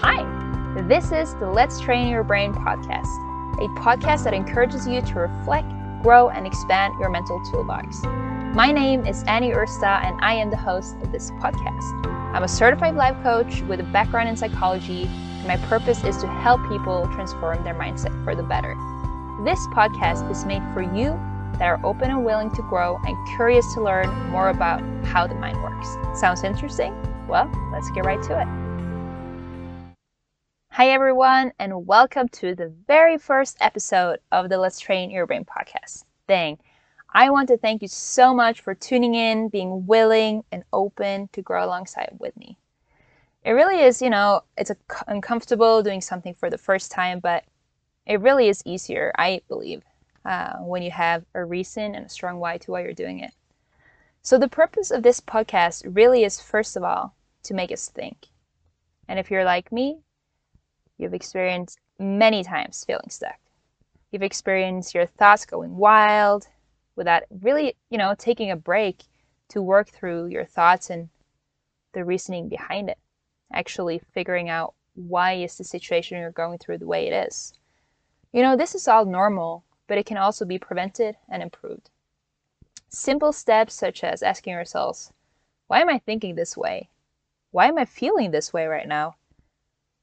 Hi, this is the Let's Train Your Brain podcast, a podcast that encourages you to reflect, grow, and expand your mental toolbox. My name is Annie Urstad, and I am the host of this podcast. I'm a certified life coach with a background in psychology, and my purpose is to help people transform their mindset for the better. This podcast is made for you that are open and willing to grow and curious to learn more about how the mind works. Sounds interesting? Well, let's get right to it. Hi, everyone, and welcome to the very first episode of the Let's Train Your Brain podcast. Dang, I want to thank you so much for tuning in, being willing and open to grow alongside with me. It really is, you know, it's uncomfortable doing something for the first time, but it really is easier, I believe, uh, when you have a reason and a strong why to why you're doing it. So, the purpose of this podcast really is, first of all, to make us think. And if you're like me, you've experienced many times feeling stuck. You've experienced your thoughts going wild without really, you know, taking a break to work through your thoughts and the reasoning behind it. Actually figuring out why is the situation you're going through the way it is. You know, this is all normal, but it can also be prevented and improved. Simple steps such as asking yourselves, why am I thinking this way? Why am I feeling this way right now?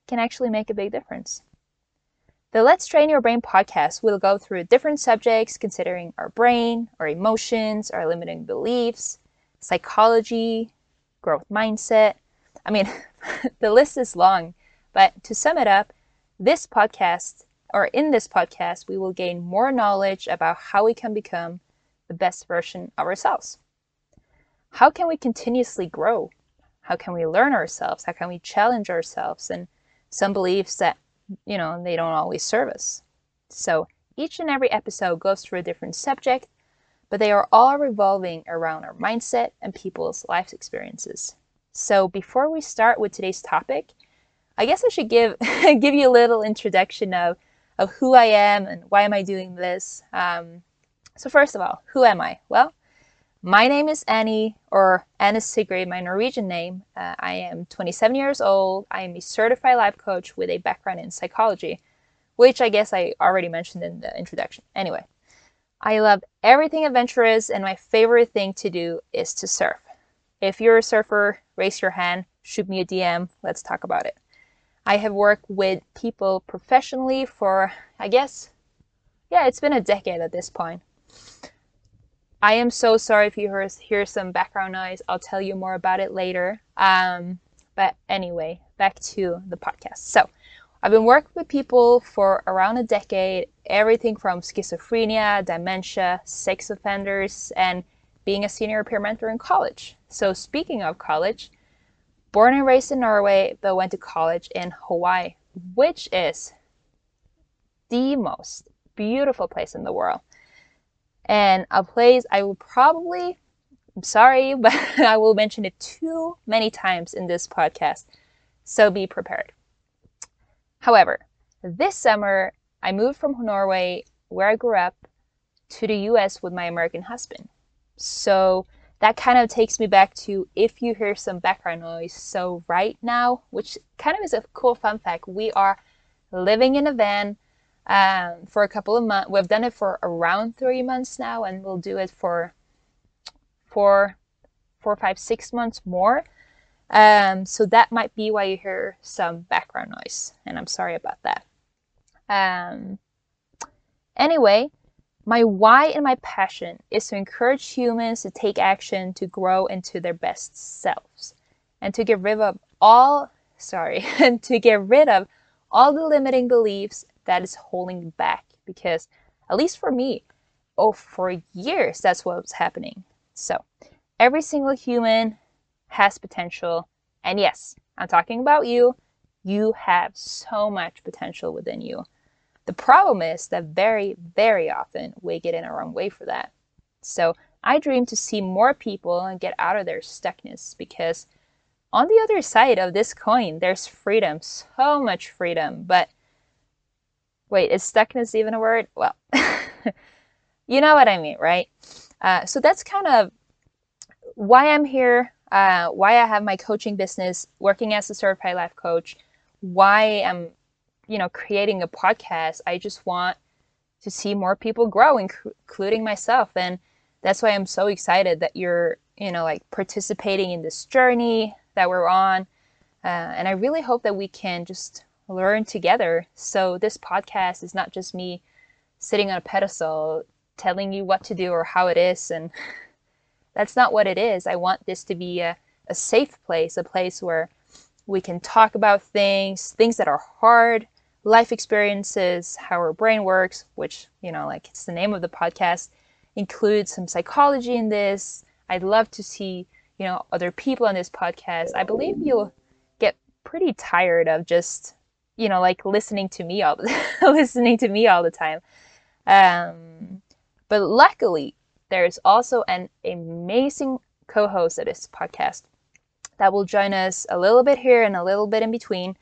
Can actually make a big difference. The Let's Train Your Brain podcast will go through different subjects considering our brain, our emotions, our limiting beliefs, psychology, growth mindset. I mean, the list is long, but to sum it up, this podcast, or in this podcast, we will gain more knowledge about how we can become the best version of ourselves. How can we continuously grow? How can we learn ourselves? How can we challenge ourselves and some beliefs that, you know, they don't always serve us. So each and every episode goes through a different subject, but they are all revolving around our mindset and people's life experiences. So before we start with today's topic, I guess I should give give you a little introduction of of who I am and why am I doing this. Um, so first of all, who am I? Well, my name is Annie, or Anne Sigrid, my Norwegian name. Uh, I am 27 years old. I am a certified life coach with a background in psychology, which I guess I already mentioned in the introduction. Anyway, I love everything adventurous, and my favorite thing to do is to surf. If you're a surfer, raise your hand, shoot me a DM, let's talk about it. I have worked with people professionally for, I guess, yeah, it's been a decade at this point. I am so sorry if you hear, hear some background noise. I'll tell you more about it later. Um, but anyway, back to the podcast. So, I've been working with people for around a decade, everything from schizophrenia, dementia, sex offenders, and being a senior peer mentor in college. So, speaking of college, born and raised in Norway, but went to college in Hawaii, which is the most beautiful place in the world and a place I will probably, I'm sorry, but I will mention it too many times in this podcast, so be prepared. However, this summer I moved from Norway, where I grew up, to the US with my American husband. So that kind of takes me back to if you hear some background noise. So, right now, which kind of is a cool fun fact, we are living in a van um, for a couple of months. We've done it for around three months now, and we'll do it for four, four, five, six months more. Um, so that might be why you hear some background noise, and I'm sorry about that. Um, anyway, my why and my passion is to encourage humans to take action to grow into their best selves and to get rid of all sorry and to get rid of all the limiting beliefs that is holding back because at least for me oh for years that's what was happening. So every single human has potential. And yes i'm talking about you. You have so much potential within you. The problem is that very very often we get in our own way for that. So i dream to see more people and get out of their stuckness because on the other side of this coin there's freedom so much freedom. But Wait, is stuckness even a word? Well, you know what I mean, right? Uh, so that's kind of why I'm here, uh, why I have my coaching business, working as a certified life coach, why I'm, you know, creating a podcast. I just want to see more people grow, including myself. And that's why I'm so excited that you're, you know, like participating in this journey that we're on. Uh, and I really hope that we can just learn together. So this podcast is not just me sitting on a pedestal telling you what to do or how it is. And that's not what it is. I want this to be a, a safe place, a place where we can talk about things, things that are hard, life experiences, how our brain works, which, you know, like it's the name of the podcast, includes some psychology in this. I'd love to see, you know, other people on this podcast. I believe you'll get pretty tired of just, you know, like listening to me all the listening to me all the time. Um, but luckily, there's also an amazing co-host of this podcast that will join us a little bit here and a little bit in between,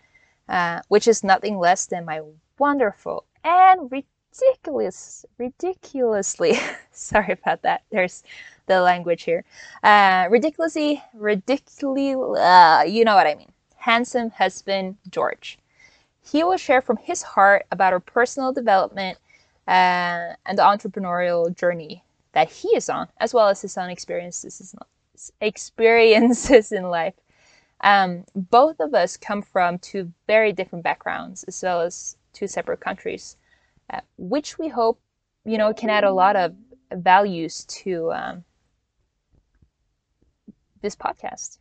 uh, which is nothing less than my wonderful and ridiculous, ridiculously, sorry about that. There's the language here. Uh, ridiculously, ridiculously, uh, you know what I mean. Handsome husband George. He will share from his heart about our personal development uh, and the entrepreneurial journey that he is on, as well as his own experiences experiences in life. Um, both of us come from two very different backgrounds, as well as two separate countries, uh, which we hope, you know, can add a lot of values to um, this podcast.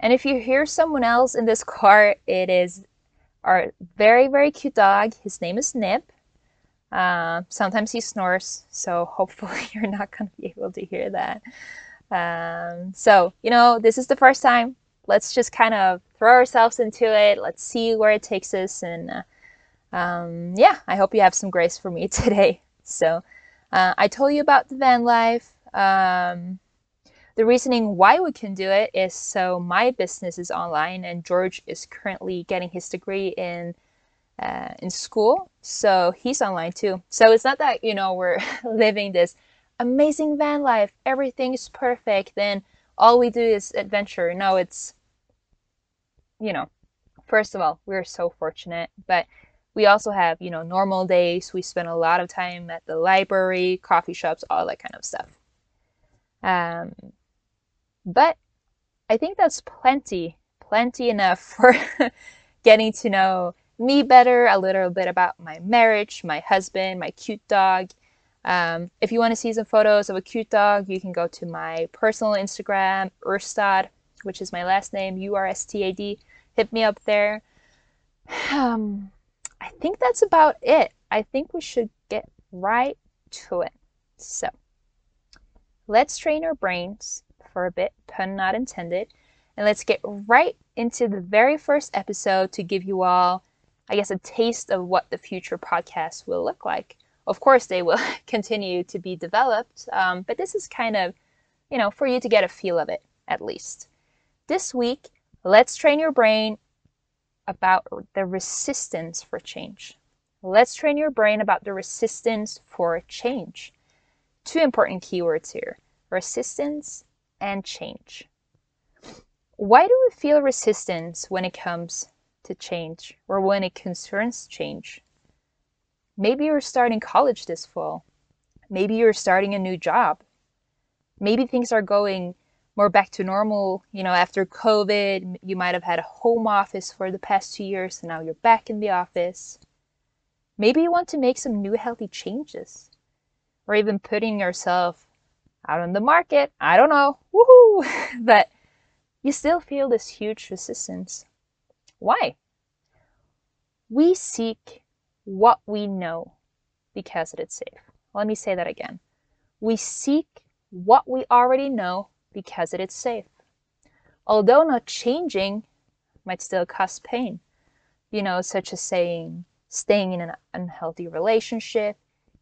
And if you hear someone else in this car, it is our very, very cute dog. His name is Nip. Uh, sometimes he snores, so hopefully you're not going to be able to hear that. Um, so, you know, this is the first time. Let's just kind of throw ourselves into it. Let's see where it takes us. And uh, um, yeah, I hope you have some grace for me today. So, uh, I told you about the van life. Um, the reasoning why we can do it is so my business is online, and George is currently getting his degree in uh, in school, so he's online too. So it's not that you know we're living this amazing van life, everything is perfect, then all we do is adventure. No, it's you know, first of all, we're so fortunate, but we also have, you know, normal days. We spend a lot of time at the library, coffee shops, all that kind of stuff. Um, but I think that's plenty, plenty enough for getting to know me better, a little bit about my marriage, my husband, my cute dog. Um, if you want to see some photos of a cute dog, you can go to my personal Instagram, Urstad, which is my last name, U R S T A D. Hit me up there. Um, I think that's about it. I think we should get right to it. So, let's train our brains for a bit, pun not intended, and let's get right into the very first episode to give you all I guess, a taste of what the future podcasts will look like. Of course, they will continue to be developed, um, but this is kind of, you know, for you to get a feel of it at least. This week, let's train your brain about the resistance for change. Let's train your brain about the resistance for change. Two important keywords here resistance and change. Why do we feel resistance when it comes to change or when it concerns change. Maybe you're starting college this fall. Maybe you're starting a new job. Maybe things are going more back to normal. You know, after COVID, you might have had a home office for the past two years, and now you're back in the office. Maybe you want to make some new healthy changes, or even putting yourself out on the market. I don't know. Woohoo! but you still feel this huge resistance. Why? We seek what we know because it is safe. Let me say that again. We seek what we already know because it is safe. Although not changing might still cause pain, you know, such as saying staying in an unhealthy relationship,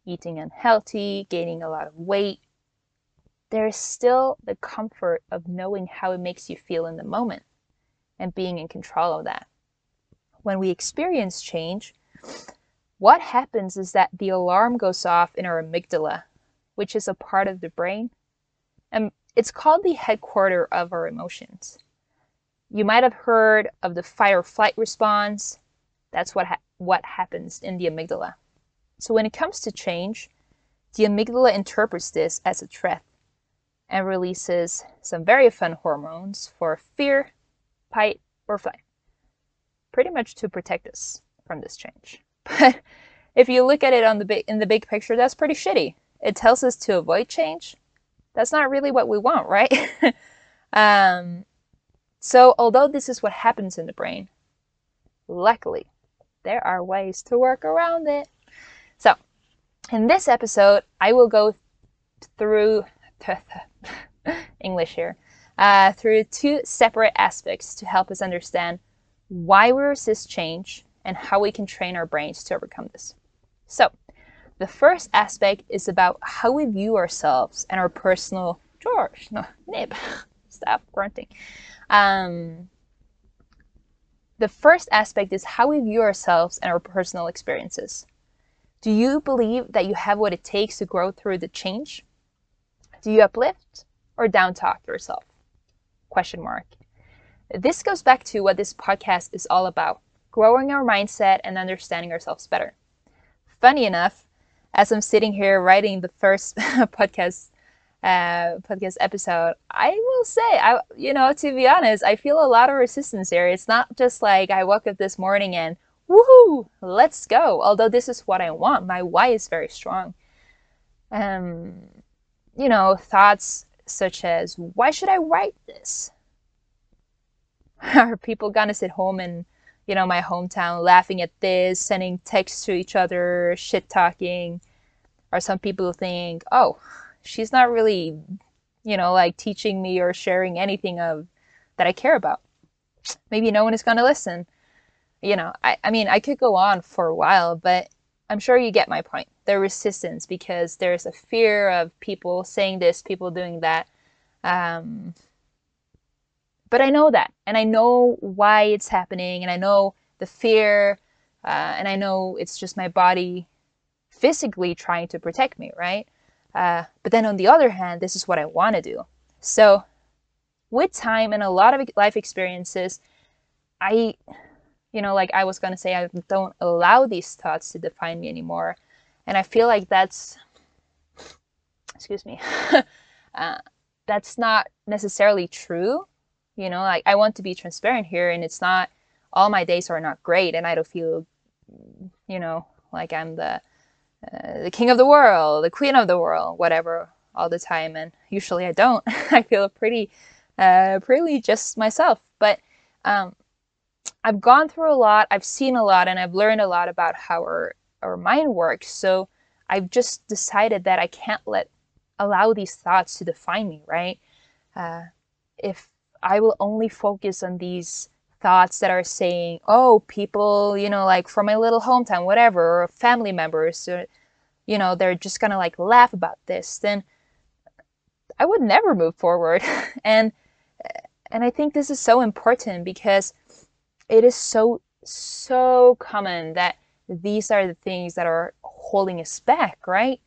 eating unhealthy, gaining a lot of weight. There is still the comfort of knowing how it makes you feel in the moment and being in control of that when we experience change, what happens is that the alarm goes off in our amygdala, which is a part of the brain. And it's called the headquarter of our emotions. You might have heard of the fight or flight response. That's what, ha- what happens in the amygdala. So when it comes to change, the amygdala interprets this as a threat and releases some very fun hormones for fear, fight, or flight. Pretty much to protect us from this change. But if you look at it on the big, in the big picture, that's pretty shitty. It tells us to avoid change. That's not really what we want, right? um, so, although this is what happens in the brain, luckily, there are ways to work around it. So, in this episode, I will go through English here uh, through two separate aspects to help us understand why we resist change and how we can train our brains to overcome this. So, the first aspect is about how we view ourselves and our personal George, no, Nib, stop grunting. Um, the first aspect is how we view ourselves and our personal experiences. Do you believe that you have what it takes to grow through the change? Do you uplift or down talk yourself? Question mark. This goes back to what this podcast is all about growing our mindset and understanding ourselves better. Funny enough, as I'm sitting here writing the first podcast uh, podcast episode, I will say, I you know, to be honest, I feel a lot of resistance here. It's not just like I woke up this morning and woohoo, let's go. Although this is what I want, my why is very strong. Um, you know, thoughts such as, why should I write this? Are people gonna sit home and you know, my hometown laughing at this, sending texts to each other, shit talking. Or some people think, oh, she's not really, you know, like teaching me or sharing anything of that I care about. Maybe no one is to listen. You know, I, I mean, I could go on for a while, but I'm sure you get my point. The resistance because there's a fear of people saying this, people doing that. Um, but I know that, and I know why it's happening, and I know the fear, uh, and I know it's just my body physically trying to protect me, right? Uh, but then on the other hand, this is what I want to do. So, with time and a lot of life experiences, I, you know, like I was going to say, I don't allow these thoughts to define me anymore. And I feel like that's, excuse me, uh, that's not necessarily true you know, like I want to be transparent here, and it's not all my days are not great, and I don't feel, you know, like I'm the uh, the king of the world, the queen of the world, whatever, all the time. And usually I don't. I feel pretty, uh, pretty just myself. But um, I've gone through a lot. I've seen a lot, and I've learned a lot about how our our mind works. So I've just decided that I can't let allow these thoughts to define me. Right? Uh, if I will only focus on these thoughts that are saying, oh, people, you know, like from my little hometown, whatever, or family members, or, you know, they're just gonna like laugh about this, then I would never move forward. and and I think this is so important because it is so so common that these are the things that are holding us back, right?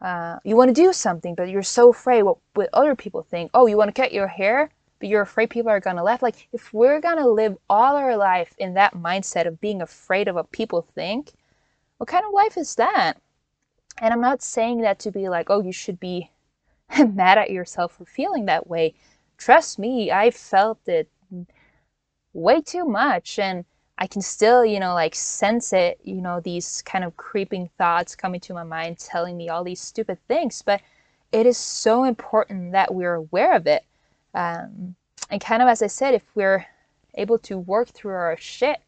Uh, you want to do something, but you're so afraid what, what other people think. Oh, you want to cut your hair? but you're afraid people are gonna laugh. Like, if we're gonna live all our life in that mindset of being afraid of what people think, what kind of life is that? And I'm not saying that to be like, oh, you should be mad at yourself for feeling that way. Trust me, I felt it way too much. And I can still, you know, like sense it, you know, these kind of creeping thoughts coming to my mind telling me all these stupid things. But it is so important that we're aware of it um, and kind of as I said, if we're able to work through our shit,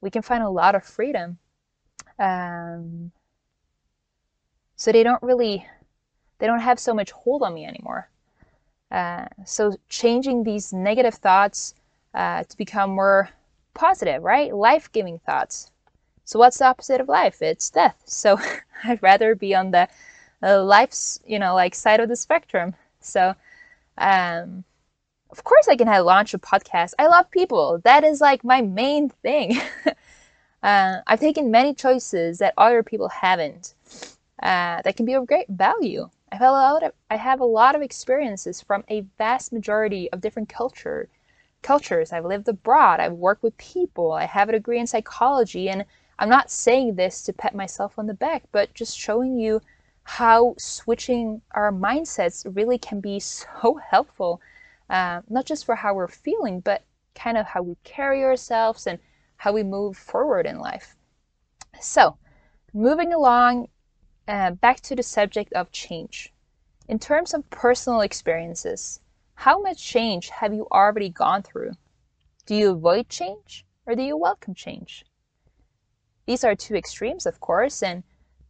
we can find a lot of freedom. Um, so they don't really, they don't have so much hold on me anymore. Uh, so changing these negative thoughts uh, to become more positive, right? Life giving thoughts. So what's the opposite of life? It's death. So I'd rather be on the uh, life's, you know, like side of the spectrum. So um, of course I can have launch a podcast. I love people. That is like my main thing. uh, I've taken many choices that other people haven't. Uh, that can be of great value. I have a lot of I have a lot of experiences from a vast majority of different culture, cultures. I've lived abroad. I've worked with people. I have a degree in psychology. And I'm not saying this to pat myself on the back, but just showing you how switching our mindsets really can be so helpful, uh, not just for how we're feeling, but kind of how we carry ourselves and how we move forward in life. So, moving along, uh, back to the subject of change. In terms of personal experiences, how much change have you already gone through? Do you avoid change or do you welcome change? These are two extremes, of course, and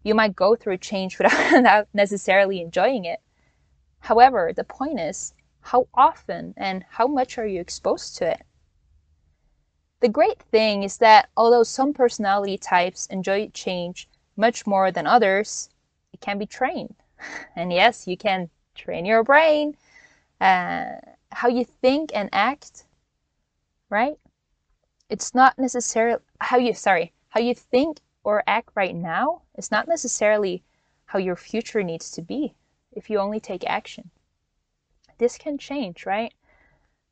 you might go through change without necessarily enjoying it. However, the point is, how often and how much are you exposed to it? The great thing is that although some personality types enjoy change much more than others, it can be trained. And yes, you can train your brain, uh, how you think and act, right? It's not necessarily how you, sorry, how you think or act right now is not necessarily how your future needs to be if you only take action. This can change, right?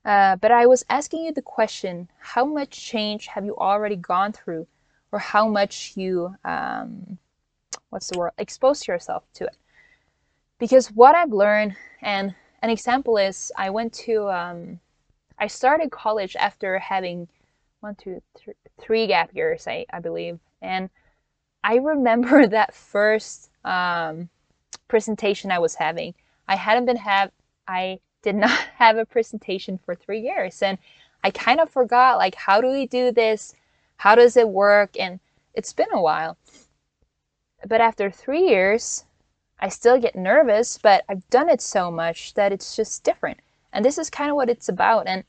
Uh, but I was asking you the question how much change have you already gone through, or how much you, um, what's the word, expose yourself to it? Because what I've learned, and an example is I went to, um, I started college after having one, two, th- three gap years, I, I believe. And I remember that first um, presentation I was having. I hadn't been have I did not have a presentation for three years. And I kind of forgot, like, how do we do this? How does it work? And it's been a while. But after three years, I still get nervous, but I've done it so much that it's just different. And this is kind of what it's about. And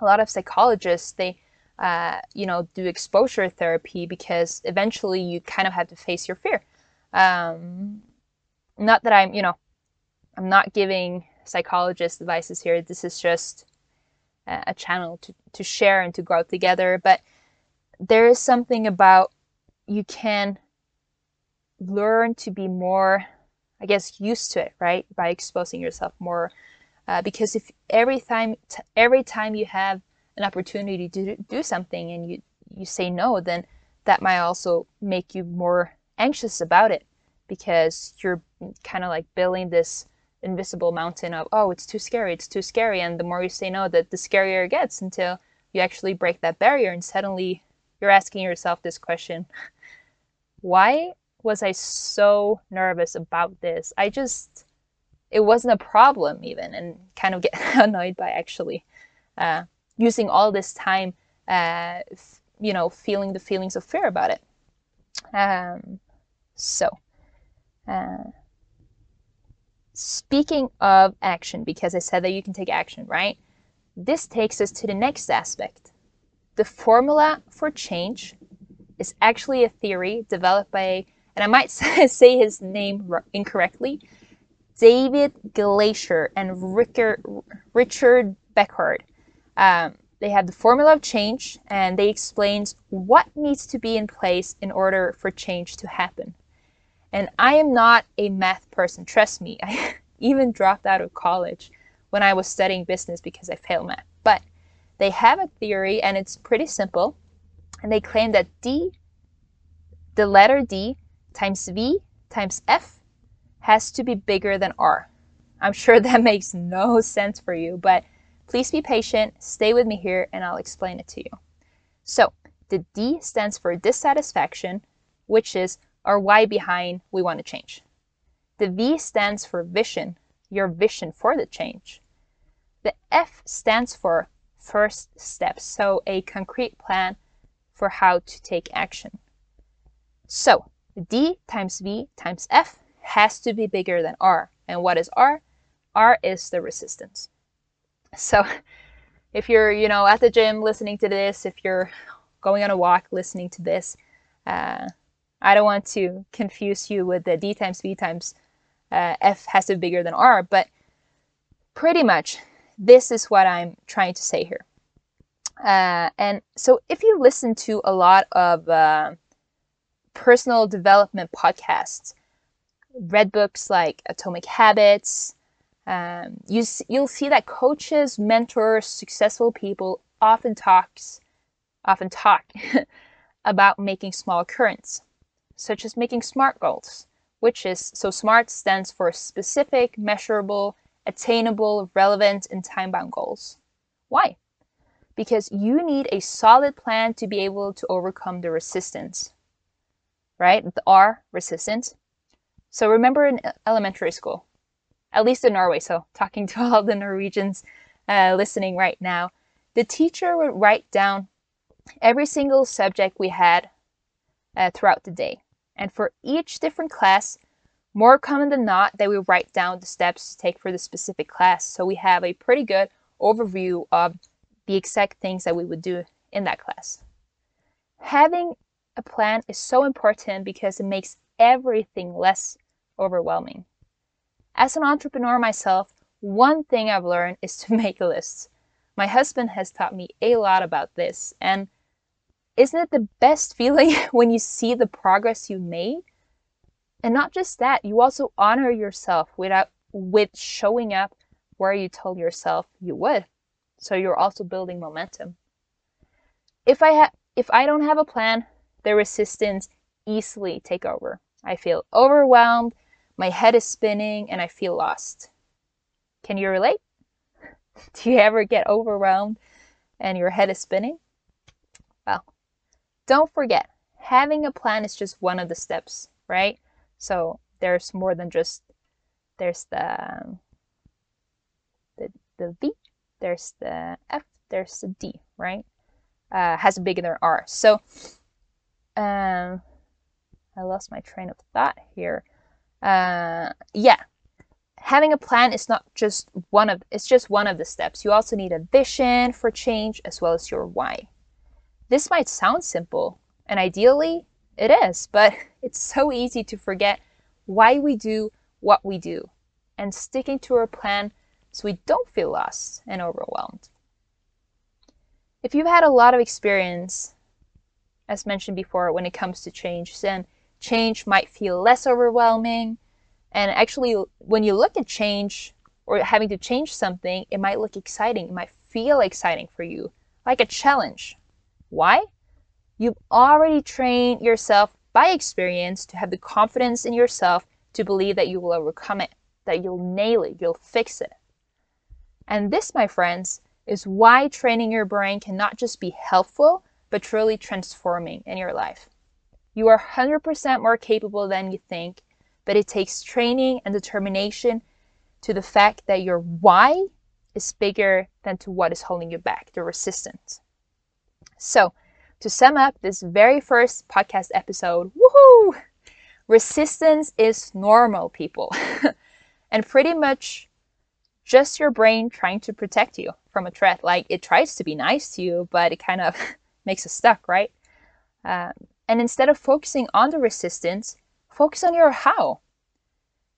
a lot of psychologists, they, uh, you know, do exposure therapy because eventually you kind of have to face your fear. Um, not that I'm, you know, I'm not giving psychologists devices here. This is just a channel to, to share and to grow together. But there is something about you can learn to be more, I guess, used to it, right? By exposing yourself more. Uh, because if every time, t- every time you have an opportunity to do something and you, you say no, then that might also make you more anxious about it because you're kind of like building this invisible mountain of oh it's too scary it's too scary and the more you say no that the scarier it gets until you actually break that barrier and suddenly you're asking yourself this question why was i so nervous about this i just it wasn't a problem even and kind of get annoyed by actually uh, using all this time uh, f- you know feeling the feelings of fear about it um, so uh, Speaking of action, because I said that you can take action, right? This takes us to the next aspect. The formula for change is actually a theory developed by, and I might say his name incorrectly, David Glaser and Richard, Richard Beckhard. Um, they have the formula of change and they explains what needs to be in place in order for change to happen. And I am not a math person, trust me. I even dropped out of college when I was studying business because I failed math. But they have a theory and it's pretty simple. And they claim that D, the letter D times V times F has to be bigger than R. I'm sure that makes no sense for you, but please be patient, stay with me here, and I'll explain it to you. So, the D stands for dissatisfaction, which is our why behind we want to change. The V stands for vision, your vision for the change. The F stands for first steps, so a concrete plan for how to take action. So D times V times F has to be bigger than R. And what is R? R is the resistance. So if you're, you know, at the gym listening to this, if you're going on a walk listening to this, uh, I don't want to confuse you with the d times v times uh, f has to be bigger than r, but pretty much this is what I'm trying to say here. Uh, and so if you listen to a lot of uh, personal development podcasts, read books like Atomic Habits, Um, you you'll see that coaches, mentors, successful people often talks often talk about making small currents, such as making SMART goals, which is so SMART stands for specific, measurable, attainable, relevant, and time bound goals. Why? Because you need a solid plan to be able to overcome the resistance, right? The R, resistance. So remember in elementary school, at least in Norway, so talking to all the Norwegians uh, listening right now, the teacher would write down every single subject we had uh, throughout the day. And for each different class, more common than not, they will write down the steps to take for the specific class. So we have a pretty good overview of the exact things that we would do in that class. Having a plan is so important because it makes everything less overwhelming. As an entrepreneur myself, one thing I've learned is to make lists. My husband has taught me a lot about this, and isn't it the best feeling when you see the progress you made? And not just that, you also honor yourself without with showing up where you told yourself you would. So you're also building momentum. If I have if I don't have a plan, the resistance easily take over. I feel overwhelmed, my head is spinning, and I feel lost. Can you relate? Do you ever get overwhelmed and your head is spinning? Well, don't forget, having a plan is just one of the steps, right? So there's more than just there's the the the V, there's the F, there's the D, right? Uh, has a bigger R. So um, I lost my train of thought here. Uh, yeah, having a plan is not just one of it's just one of the steps. You also need a vision for change as well as your why. This might sound simple, and ideally it is, but it's so easy to forget why we do what we do and sticking to our plan so we don't feel lost and overwhelmed. If you've had a lot of experience, as mentioned before, when it comes to change, then change might feel less overwhelming. And actually, when you look at change or having to change something, it might look exciting. It might feel exciting for you, like a challenge. Why? You've already trained yourself by experience to have the confidence in yourself to believe that you will overcome it, that you'll nail it, you'll fix it. And this, my friends, is why training your brain can not just be helpful, but truly transforming in your life. You are 100% more capable than you think, but it takes training and determination to the fact that your why is bigger than to what is holding you back, the resistance. So, to sum up this very first podcast episode, woohoo! Resistance is normal, people. and pretty much just your brain trying to protect you from a threat. Like it tries to be nice to you, but it kind of makes us stuck, right? Um, and instead of focusing on the resistance, focus on your how.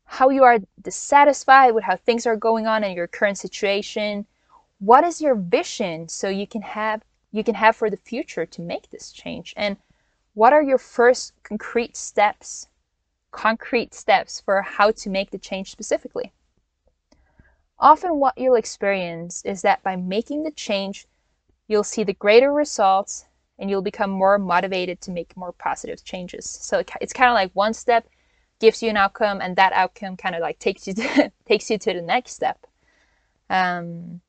How you are dissatisfied with how things are going on in your current situation. What is your vision so you can have you can have for the future to make this change? And what are your first concrete steps? Concrete steps for how to make the change specifically. Often, what you'll experience is that by making the change, you'll see the greater results and you'll become more motivated to make more positive changes. So it's kind of like one step gives you an outcome, and that outcome kind of like takes you to, takes you to the next step. Um,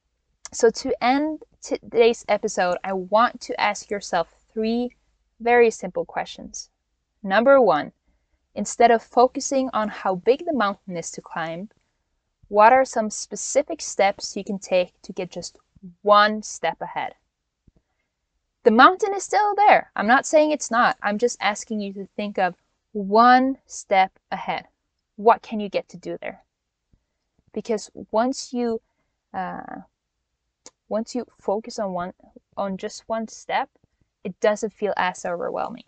so to end today's episode, I want to ask yourself three very simple questions. Number one, instead of focusing on how big the mountain is to climb, what are some specific steps you can take to get just one step ahead? The mountain is still there. I'm not saying it's not. I'm just asking you to think of one step ahead. What can you get to do there? Because once you uh, once you focus on one on just one step, it doesn't feel as overwhelming.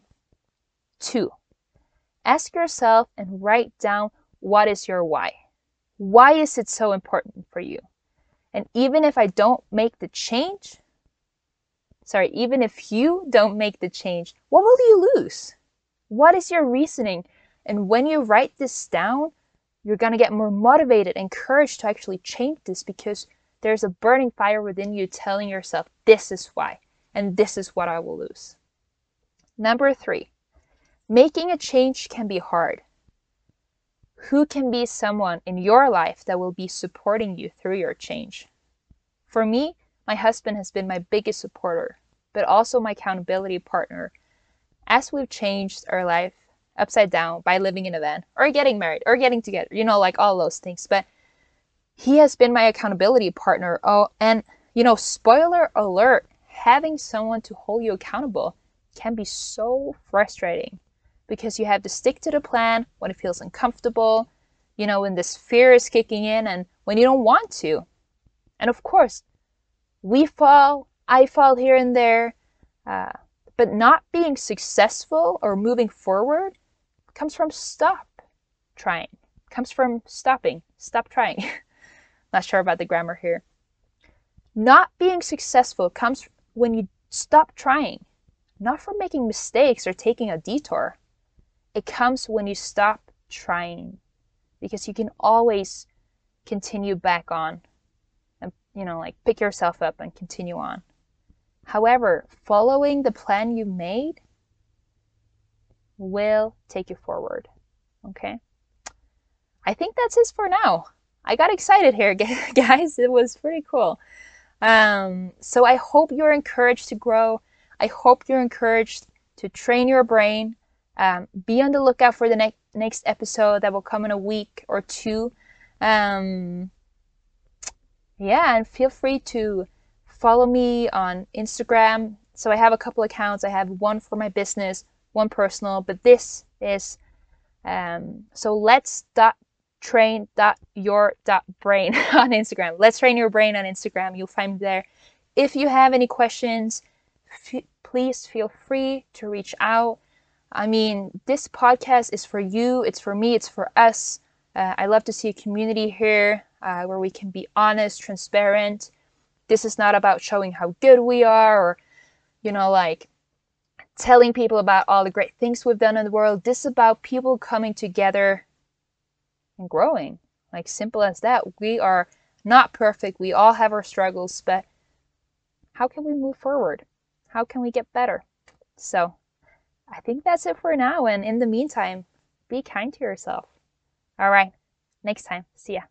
Two, ask yourself and write down what is your why. Why is it so important for you? And even if I don't make the change, sorry, even if you don't make the change, what will you lose? What is your reasoning? And when you write this down, you're going to get more motivated, and encouraged to actually change this because there's a burning fire within you telling yourself, this is why, and this is what I will lose. Number three, making a change can be hard. Who can be someone in your life that will be supporting you through your change? For me, my husband has been my biggest supporter, but also my accountability partner as we've changed our life upside down by living in a van or getting married or getting together, you know, like all those things. But he has been my accountability partner. Oh, and you know, spoiler alert, having someone to hold you accountable can be so frustrating because you have to stick to the plan when it feels uncomfortable, you know, when this fear is kicking in and when you don't want to. And of course, we fall, I fall here and there, uh, but not being successful or moving forward comes from stop trying, comes from stopping, stop trying. Not sure about the grammar here. Not being successful comes when you stop trying, not from making mistakes or taking a detour. It comes when you stop trying because you can always continue back on you know, like pick yourself up and continue on. However, following the plan you made will take you forward. Okay? I think that's it for now. I got excited here, guys. It was pretty cool. Um, so I hope you're encouraged to grow. I hope you're encouraged to train your brain. Um, be on the lookout for the ne- next episode that will come in a week or two. Um, yeah, and feel free to follow me on Instagram. So I have a couple accounts. I have one for my business, one personal, but this is um, so let's dot train dot your dot brain on Instagram. Let's train your brain on Instagram. You'll find me there. If you have any questions, f- please feel free to reach out. I mean, this podcast is for you. It's for me. It's for us. Uh, I love to see a community here uh, where we can be honest, transparent. This is not about showing how good we are or, you know, like telling people about all the great things we've done in the world. This is about people coming together and growing. Like simple as that. We are not perfect. We all have our struggles, but how can we move forward? How can we get better? So, I think that's it for now. And in the meantime, be kind to yourself. All right. Next time. See ya.